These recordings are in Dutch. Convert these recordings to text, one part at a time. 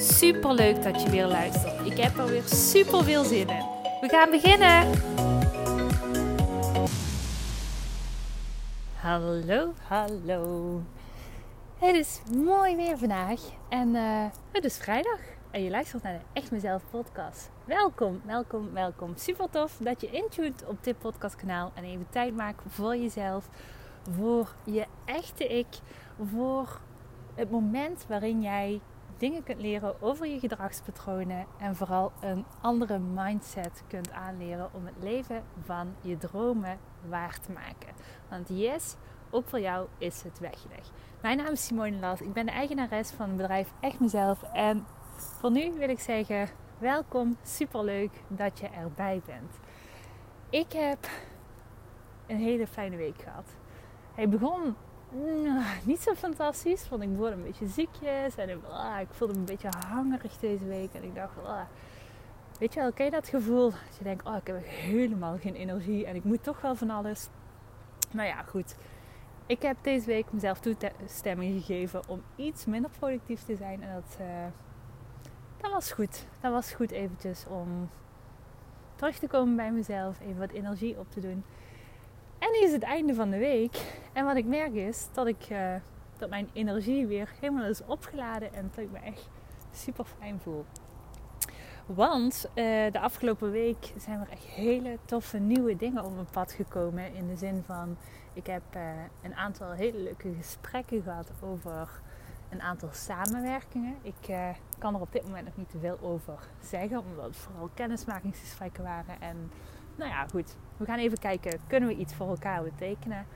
Super leuk dat je weer luistert. Ik heb er weer super veel zin in. We gaan beginnen. Hallo, hallo. Het is mooi weer vandaag en uh, het is vrijdag en je luistert naar de Echt Mezelf podcast. Welkom, welkom, welkom. Super tof dat je intuned op dit podcastkanaal en even tijd maakt voor jezelf, voor je echte ik, voor het moment waarin jij dingen kunt leren over je gedragspatronen en vooral een andere mindset kunt aanleren om het leven van je dromen waar te maken. Want yes, ook voor jou is het weggelegd. Mijn naam is Simone Las, ik ben de eigenares van het bedrijf Echt Mezelf en voor nu wil ik zeggen welkom, superleuk dat je erbij bent. Ik heb een hele fijne week gehad. Hij begon Mm, niet zo fantastisch, want ik word een beetje ziekjes en ik, ah, ik voelde me een beetje hangerig deze week. En ik dacht, ah, weet je wel, ken je dat gevoel? Dat je denkt, oh, ik heb helemaal geen energie en ik moet toch wel van alles. Nou ja, goed. Ik heb deze week mezelf toestemming gegeven om iets minder productief te zijn. En dat, uh, dat was goed. Dat was goed eventjes om terug te komen bij mezelf, even wat energie op te doen. En nu is het einde van de week. En wat ik merk is dat, ik, uh, dat mijn energie weer helemaal is opgeladen. En dat ik me echt super fijn voel. Want uh, de afgelopen week zijn er echt hele toffe nieuwe dingen op mijn pad gekomen. In de zin van, ik heb uh, een aantal hele leuke gesprekken gehad over een aantal samenwerkingen. Ik kan er op dit moment nog niet te veel over zeggen, omdat het vooral kennismakingsgesprekken waren. En nou ja, goed. We gaan even kijken, kunnen we iets voor elkaar betekenen?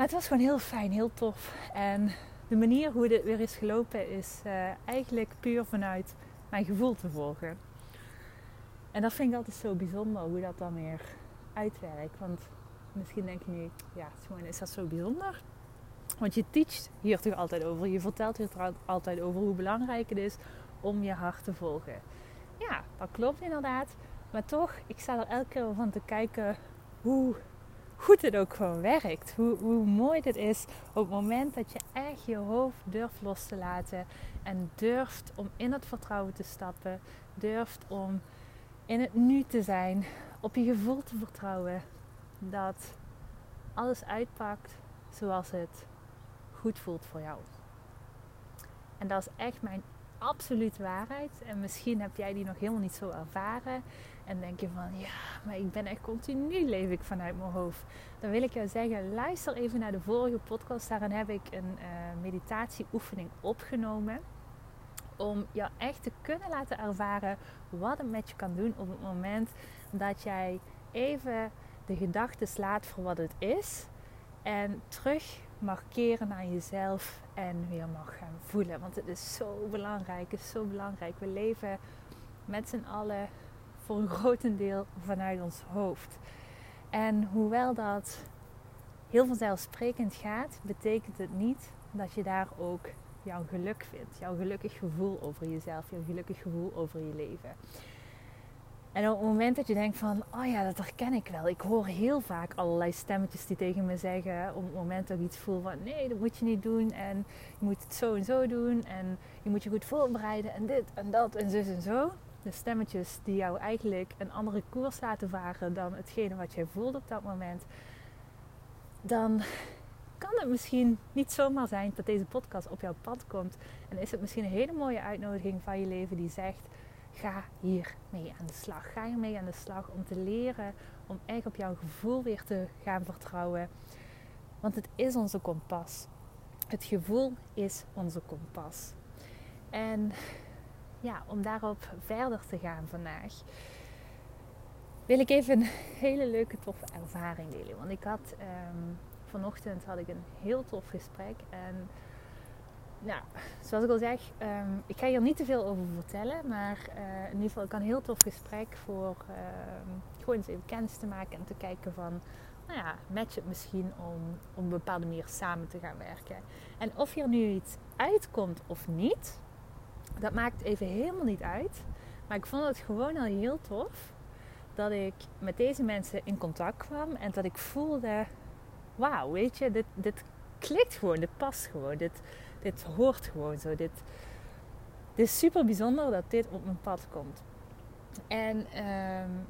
Maar het was gewoon heel fijn, heel tof. En de manier hoe dit weer is gelopen is uh, eigenlijk puur vanuit mijn gevoel te volgen. En dat vind ik altijd zo bijzonder, hoe dat dan weer uitwerkt. Want misschien denk je nu, ja, is dat zo bijzonder? Want je teacht hier toch altijd over. Je vertelt hier altijd over hoe belangrijk het is om je hart te volgen. Ja, dat klopt inderdaad. Maar toch, ik sta er elke keer van te kijken hoe goed het ook gewoon werkt. Hoe, hoe mooi dit is op het moment dat je echt je hoofd durft los te laten. En durft om in het vertrouwen te stappen. Durft om in het nu te zijn. Op je gevoel te vertrouwen. Dat alles uitpakt zoals het goed voelt voor jou. En dat is echt mijn absolute waarheid. En misschien heb jij die nog helemaal niet zo ervaren. En denk je van ja, maar ik ben echt continu leef ik vanuit mijn hoofd. Dan wil ik jou zeggen, luister even naar de vorige podcast. Daarin heb ik een uh, meditatieoefening opgenomen. Om jou echt te kunnen laten ervaren wat het met je kan doen op het moment dat jij even de gedachten slaat voor wat het is. En terug mag keren naar jezelf en weer mag gaan voelen. Want het is zo belangrijk, het is zo belangrijk. We leven met z'n allen voor een grotendeel vanuit ons hoofd. En hoewel dat heel vanzelfsprekend gaat, betekent het niet dat je daar ook jouw geluk vindt. Jouw gelukkig gevoel over jezelf, jouw gelukkig gevoel over je leven. En op het moment dat je denkt van, oh ja, dat herken ik wel. Ik hoor heel vaak allerlei stemmetjes die tegen me zeggen, op het moment dat ik iets voel van, nee, dat moet je niet doen. En je moet het zo en zo doen. En je moet je goed voorbereiden. En dit en dat en zus en zo de stemmetjes die jou eigenlijk een andere koers laten varen dan hetgene wat jij voelt op dat moment, dan kan het misschien niet zomaar zijn dat deze podcast op jouw pad komt. En is het misschien een hele mooie uitnodiging van je leven die zegt: ga hier mee aan de slag. Ga hiermee aan de slag om te leren, om echt op jouw gevoel weer te gaan vertrouwen. Want het is onze kompas. Het gevoel is onze kompas. En ja, om daarop verder te gaan vandaag, wil ik even een hele leuke, toffe ervaring delen. Want ik had um, vanochtend had ik een heel tof gesprek. En nou, zoals ik al zeg, ehm, ik ga hier niet te veel over vertellen. Maar uh, in ieder geval, ik een heel tof gesprek voor ehm, gewoon eens even kennis te maken en te kijken van, nou ja, match het misschien om op een bepaalde manier samen te gaan werken. En of hier nu iets uitkomt of niet, dat maakt even helemaal niet uit. Maar ik vond het gewoon al heel tof dat ik met deze mensen in contact kwam en dat ik voelde, wauw, weet je, dit, dit klikt gewoon, dit past gewoon, dit, dit hoort gewoon zo. Dit, dit is super bijzonder dat dit op mijn pad komt. En um,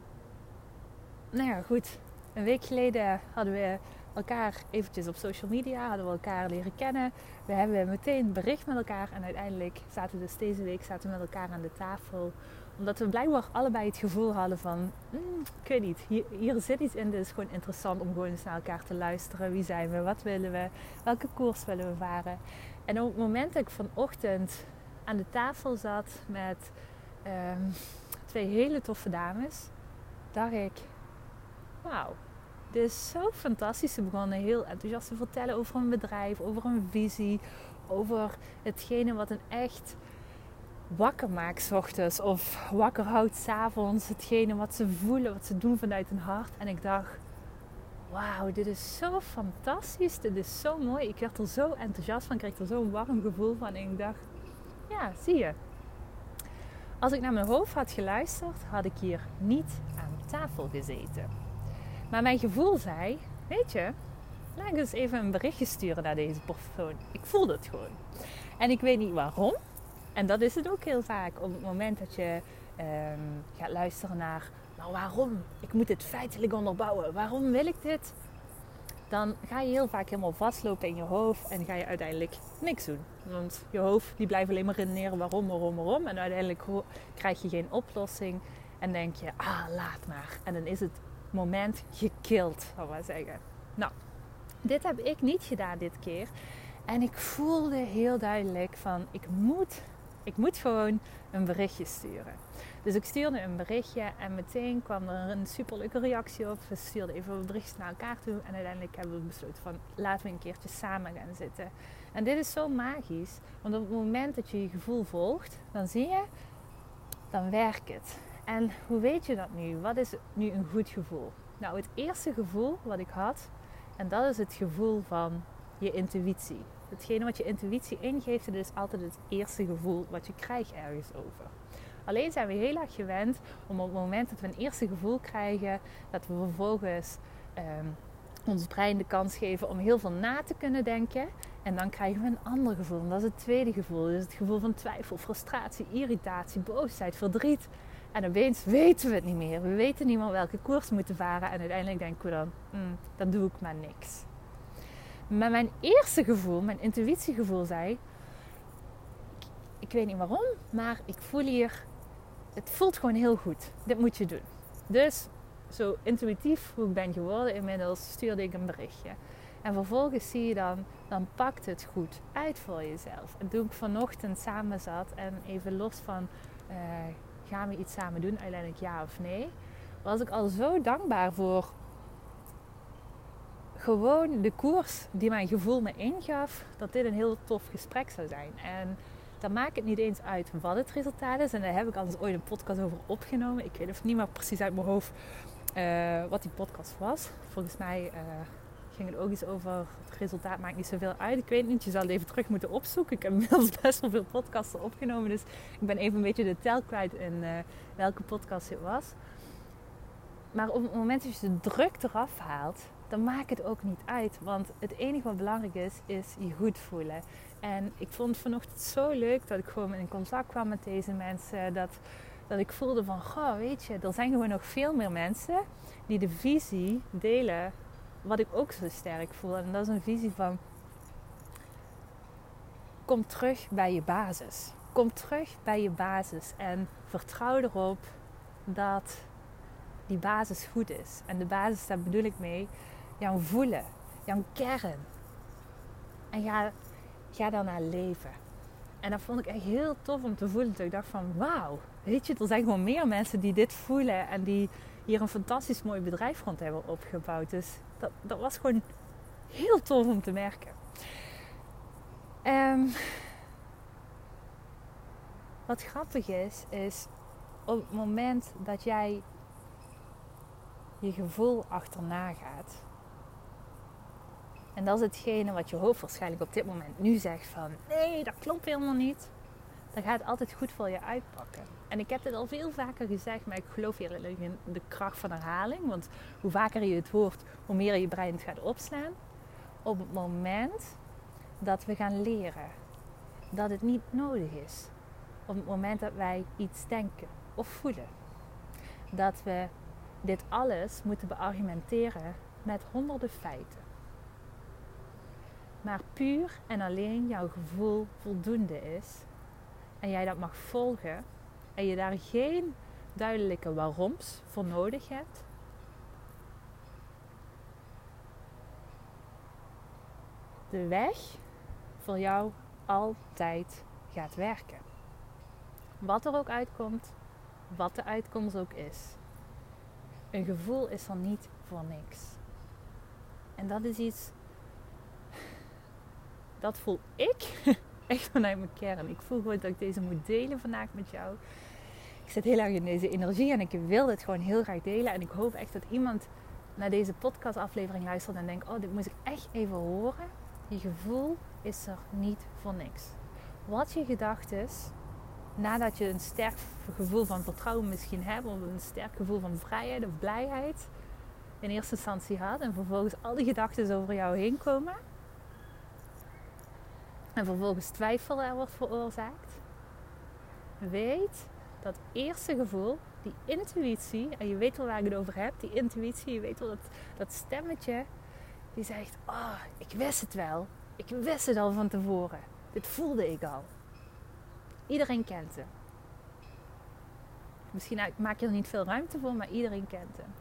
nou ja, goed. Een week geleden hadden we elkaar eventjes op social media, hadden we elkaar leren kennen. We hebben meteen bericht met elkaar en uiteindelijk zaten we dus deze week zaten we met elkaar aan de tafel. Omdat we blijkbaar allebei het gevoel hadden van, mm, ik weet niet, hier, hier zit iets in. Dit is gewoon interessant om gewoon eens naar elkaar te luisteren. Wie zijn we? Wat willen we? Welke koers willen we varen? En op het moment dat ik vanochtend aan de tafel zat met ehm, twee hele toffe dames, dacht ik, wauw, dit is zo fantastisch. Ze begonnen heel enthousiast te vertellen over een bedrijf, over een visie, over hetgene wat een echt wakker maakt ochtends of wakker houdt s avonds. Hetgene wat ze voelen, wat ze doen vanuit hun hart. En ik dacht, wauw, dit is zo fantastisch. Dit is zo mooi. Ik werd er zo enthousiast van. Ik kreeg er zo'n warm gevoel van. En ik dacht, ja, zie je. Als ik naar mijn hoofd had geluisterd, had ik hier niet aan tafel gezeten. Maar mijn gevoel zei, weet je, laat ik eens even een berichtje sturen naar deze persoon. Ik voelde het gewoon. En ik weet niet waarom. En dat is het ook heel vaak. Op het moment dat je ehm, gaat luisteren naar, nou waarom? Ik moet dit feitelijk onderbouwen. Waarom wil ik dit? Dan ga je heel vaak helemaal vastlopen in je hoofd en ga je uiteindelijk niks doen. Want je hoofd die blijft alleen maar redeneren waarom, waarom, waarom. En uiteindelijk krijg je geen oplossing. En denk je, ah, laat maar. En dan is het moment gekild, zal ik maar zeggen. Nou, dit heb ik niet gedaan dit keer. En ik voelde heel duidelijk van, ik moet, ik moet gewoon een berichtje sturen. Dus ik stuurde een berichtje en meteen kwam er een superleuke reactie op. We stuurden even een berichtje naar elkaar toe. En uiteindelijk hebben we besloten van, laten we een keertje samen gaan zitten. En dit is zo magisch. Want op het moment dat je je gevoel volgt, dan zie je, dan werkt het. En hoe weet je dat nu? Wat is nu een goed gevoel? Nou, het eerste gevoel wat ik had, en dat is het gevoel van je intuïtie. Hetgene wat je intuïtie ingeeft, dat is altijd het eerste gevoel wat je krijgt ergens over. Alleen zijn we heel erg gewend om op het moment dat we een eerste gevoel krijgen, dat we vervolgens um, ons brein de kans geven om heel veel na te kunnen denken. En dan krijgen we een ander gevoel. En dat is het tweede gevoel. Dat is het gevoel van twijfel, frustratie, irritatie, boosheid, verdriet. En opeens weten we het niet meer. We weten niet meer welke koers we moeten varen. En uiteindelijk denken we dan, mm, dan doe ik maar niks. Maar mijn eerste gevoel, mijn intuïtiegevoel zei... Ik weet niet waarom, maar ik voel hier... Het voelt gewoon heel goed. Dit moet je doen. Dus zo intuïtief hoe ik ben geworden inmiddels, stuurde ik een berichtje. En vervolgens zie je dan, dan pakt het goed uit voor jezelf. En toen ik vanochtend samen zat en even los van... Uh, gaan we iets samen doen, uiteindelijk ja of nee, was ik al zo dankbaar voor gewoon de koers die mijn gevoel me ingaf, dat dit een heel tof gesprek zou zijn. En dan maakt het niet eens uit wat het resultaat is. En daar heb ik eens ooit een podcast over opgenomen. Ik weet even niet meer precies uit mijn hoofd uh, wat die podcast was. Volgens mij uh, ging het ook iets over het resultaat maakt niet zoveel uit. Ik weet niet, je zal het even terug moeten opzoeken. Ik heb inmiddels best wel veel podcasten opgenomen. Dus ik ben even een beetje de tel kwijt in uh, welke podcast het was. Maar op het moment dat je de druk eraf haalt, dan maakt het ook niet uit. Want het enige wat belangrijk is, is je goed voelen. En ik vond vanochtend zo leuk dat ik gewoon in contact kwam met deze mensen. Dat, dat ik voelde van, goh, weet je, er zijn gewoon nog veel meer mensen die de visie delen wat ik ook zo sterk voel. En dat is een visie van kom terug bij je basis. Kom terug bij je basis en vertrouw erop dat die basis goed is. En de basis, daar bedoel ik mee, jouw voelen, jouw kern. En ga, ga daarna leven. En dat vond ik echt heel tof om te voelen. Dat ik dacht van wauw, weet je, er zijn gewoon meer mensen die dit voelen en die hier een fantastisch mooi bedrijf rond hebben opgebouwd. Dus dat, dat was gewoon heel tof om te merken. Um, wat grappig is, is op het moment dat jij je gevoel achterna gaat. En dat is hetgene wat je hoofd waarschijnlijk op dit moment nu zegt van nee, dat klopt helemaal niet. Dan gaat altijd goed voor je uitpakken. En ik heb dit al veel vaker gezegd, maar ik geloof heel in de kracht van herhaling. Want hoe vaker je het hoort, hoe meer je brein het gaat opslaan. Op het moment dat we gaan leren dat het niet nodig is. Op het moment dat wij iets denken of voelen. Dat we dit alles moeten beargumenteren met honderden feiten. Maar puur en alleen jouw gevoel voldoende is en jij dat mag volgen en je daar geen duidelijke waaroms voor nodig hebt, de weg voor jou altijd gaat werken. Wat er ook uitkomt, wat de uitkomst ook is. Een gevoel is er niet voor niks. En dat is iets, dat voel ik echt vanuit mijn kern. Ik voel gewoon dat ik deze moet delen vandaag met jou. Ik zit heel erg in deze energie en ik wil dit gewoon heel graag delen. En ik hoop echt dat iemand naar deze podcastaflevering luistert en denkt: Oh, dit moet ik echt even horen. Je gevoel is er niet voor niks. Wat je gedachten is, nadat je een sterk gevoel van vertrouwen misschien hebt, of een sterk gevoel van vrijheid of blijheid in eerste instantie had, en vervolgens al die gedachten over jou heen komen, en vervolgens twijfel er wordt veroorzaakt, weet dat eerste gevoel, die intuïtie, en je weet wel waar ik het over heb, die intuïtie, je weet wel dat, dat stemmetje die zegt: Oh, ik wist het wel. Ik wist het al van tevoren. Dit voelde ik al. Iedereen kent hem. Misschien maak je er niet veel ruimte voor, maar iedereen kent hem.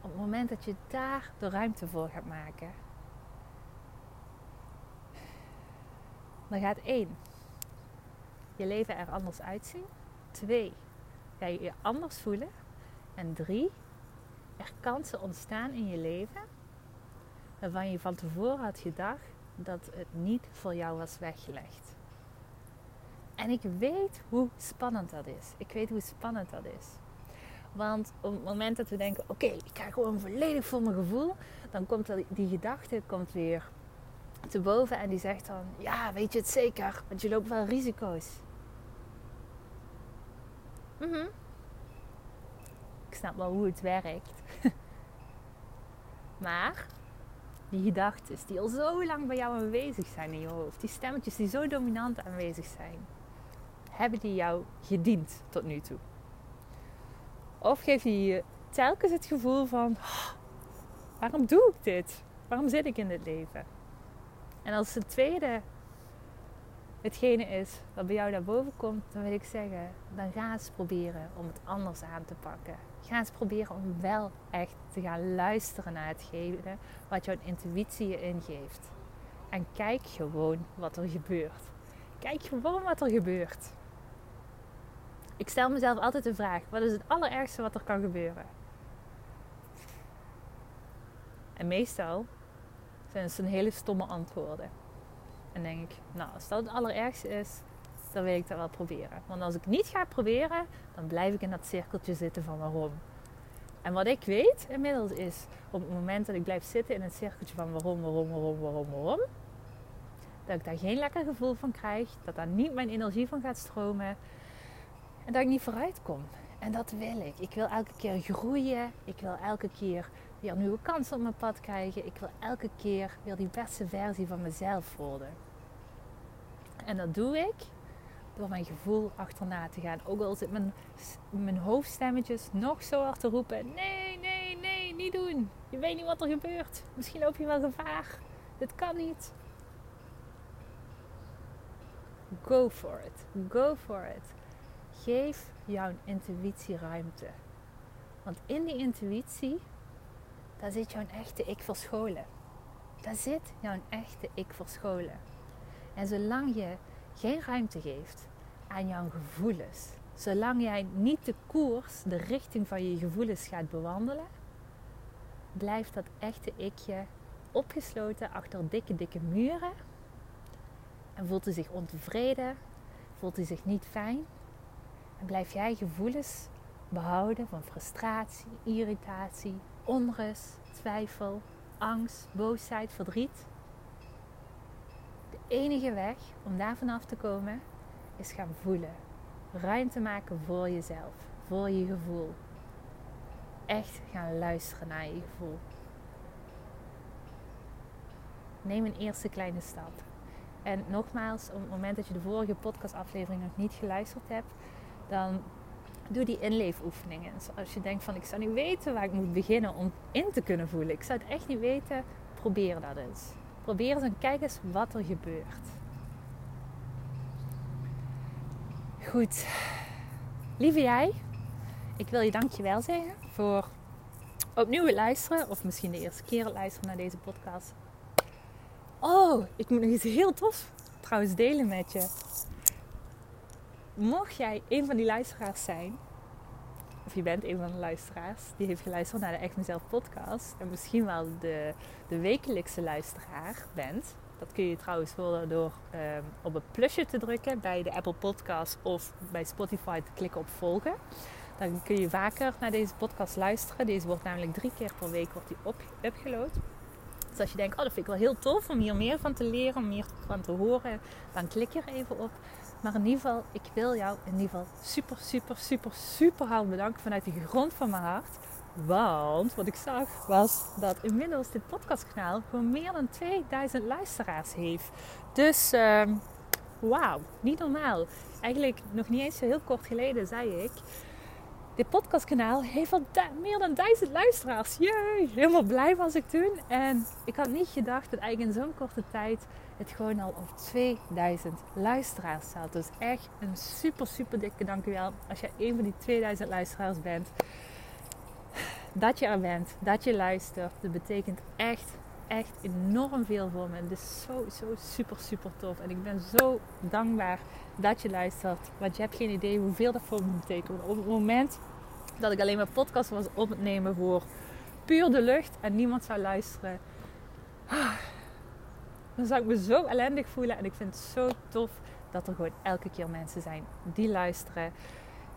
Op het moment dat je daar de ruimte voor gaat maken, dan gaat één, je leven er anders uitzien. Twee, ga je je anders voelen. En drie, er kansen ontstaan in je leven waarvan je van tevoren had gedacht dat het niet voor jou was weggelegd. En ik weet hoe spannend dat is. Ik weet hoe spannend dat is. Want op het moment dat we denken, oké, ik ga gewoon volledig voor mijn gevoel, dan komt die gedachte komt weer te boven en die zegt dan, ja, weet je het zeker, want je loopt wel risico's. Mm Ik snap wel hoe het werkt. maar die gedachten die al zo lang bij jou aanwezig zijn in je hoofd, die stemmetjes die zo dominant aanwezig zijn, hebben die jou gediend tot nu toe? Of geef je je telkens het gevoel van: oh, waarom doe ik dit? Waarom zit ik in dit leven? En als het tweede hetgene is wat bij jou naar boven komt, dan wil ik zeggen: dan ga eens proberen om het anders aan te pakken. Ga eens proberen om wel echt te gaan luisteren naar hetgene wat jouw intuïtie je ingeeft. En kijk gewoon wat er gebeurt. Kijk gewoon wat er gebeurt. Ik stel mezelf altijd de vraag: wat is het allerergste wat er kan gebeuren? En meestal zijn een hele stomme antwoorden. En denk ik, nou, als dat het allerergste is, dan wil ik dat wel proberen. Want als ik niet ga proberen, dan blijf ik in dat cirkeltje zitten van waarom. En wat ik weet inmiddels is, op het moment dat ik blijf zitten in het cirkeltje van waarom, waarom, waarom, waarom, waarom, dat ik daar geen lekker gevoel van krijg, dat daar niet mijn energie van gaat stromen en dat ik niet vooruit kom. En dat wil ik. Ik wil elke keer groeien. Ik wil elke keer weer nieuwe kansen op mijn pad krijgen. Ik wil elke keer weer die beste versie van mezelf worden. En dat doe ik door mijn gevoel achterna te gaan. Ook al zit mijn, mijn hoofdstemmetjes nog zo hard te roepen: nee, nee, nee, niet doen. Je weet niet wat er gebeurt. Misschien loop je wel gevaar. Dit kan niet. Go for it. Go for it. Geef jouw intuïtie ruimte. Want in die intuïtie, daar zit jouw echte ik verscholen. Daar zit jouw echte ik verscholen. En zolang je geen ruimte geeft aan jouw gevoelens, zolang jij niet de koers, de richting van je gevoelens gaat bewandelen, blijft dat echte ikje opgesloten achter dikke, dikke muren en voelt hij zich ontevreden, voelt hij zich niet fijn En blijf jij gevoelens behouden van frustratie, irritatie, onrust, twijfel, angst, boosheid, verdriet. De enige weg om daar vanaf te komen is gaan voelen. Ruimte maken voor jezelf, voor je gevoel. Echt gaan luisteren naar je gevoel. Neem een eerste kleine stap. En nogmaals, op het moment dat je de vorige podcastaflevering nog niet geluisterd hebt, dan doe die inleefoefeningen. Dus als je denkt van ik zou niet weten waar ik moet beginnen om in te kunnen voelen. Ik zou het echt niet weten. Probeer dat eens. Probeer eens en kijk eens wat er gebeurt. Goed. Lieve jij, ik wil je dankjewel zeggen voor opnieuw het luisteren. Of misschien de eerste keer het luisteren naar deze podcast. Oh, ik moet nog iets heel tof trouwens delen met je mocht jij een van die luisteraars zijn, of je bent een van de luisteraars die heeft geluisterd naar de Echt Mezelf podcast en misschien wel de, de wekelijkse luisteraar bent. Dat kun je trouwens worden door um, op het plusje te drukken bij de Apple Podcast of bij Spotify te klikken op volgen. Dan kun je vaker naar deze podcast luisteren. Deze wordt namelijk drie keer per week wordt die op, upgeload. Dus als je denkt, oh dat vind ik wel heel tof om hier meer van te leren, om meer van te horen, dan klik je er even op. Maar in ieder geval, ik wil jou in ieder geval super, super, super, super hard bedanken vanuit de grond van mijn hart. Want wat ik zag was dat inmiddels dit podcastkanaal gewoon meer dan 2000 luisteraars heeft. Dus uh, wauw, niet normaal. Eigenlijk nog niet eens zo heel kort geleden zei ik dit podcastkanaal heeft al meer dan duizend luisteraars. Jee, helemaal blij was ik toen. En ik had niet gedacht dat eigenlijk in zo'n korte tijd het gewoon al op 2000 luisteraars staat. Dus echt een super, super dikke dankjewel als jij een van die 2000 luisteraars bent. Dat je er bent, dat je luistert. Dat betekent echt, echt enorm veel voor me. Is zo, zo super, super tof. En ik ben zo dankbaar dat je luistert. Want je hebt geen idee hoeveel dat voor me betekent. Op het moment dat ik alleen maar podcast was op het nemen voor puur de lucht en niemand zou luisteren. Dan zou ik me zo ellendig voelen. En ik vind het zo tof dat er gewoon elke keer mensen zijn die luisteren.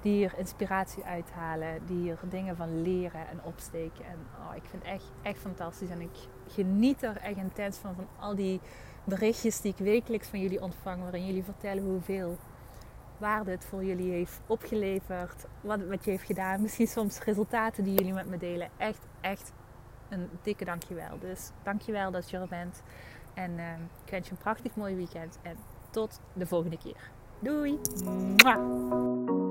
Die hier inspiratie uithalen. Die hier dingen van leren en opsteken. En oh, ik vind het echt, echt fantastisch. En ik geniet er echt intens van. Van al die berichtjes die ik wekelijks van jullie ontvang. Waarin jullie vertellen hoeveel waarde het voor jullie heeft opgeleverd. Wat met je heeft gedaan. Misschien soms resultaten die jullie met me delen. Echt, echt een dikke dankjewel. Dus dankjewel dat je er bent. En uh, ik wens je een prachtig mooi weekend. En tot de volgende keer. Doei!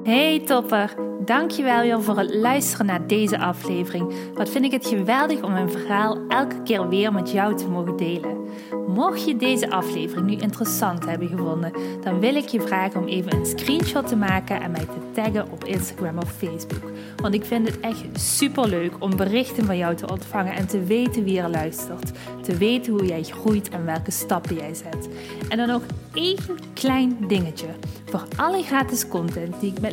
Hey topper, dankjewel weer voor het luisteren naar deze aflevering. Wat vind ik het geweldig om mijn verhaal elke keer weer met jou te mogen delen. Mocht je deze aflevering nu interessant hebben gevonden, dan wil ik je vragen om even een screenshot te maken en mij te taggen op Instagram of Facebook. Want ik vind het echt super leuk om berichten van jou te ontvangen en te weten wie er luistert. Te weten hoe jij groeit en welke stappen jij zet. En dan nog één klein dingetje. Voor alle gratis content die ik met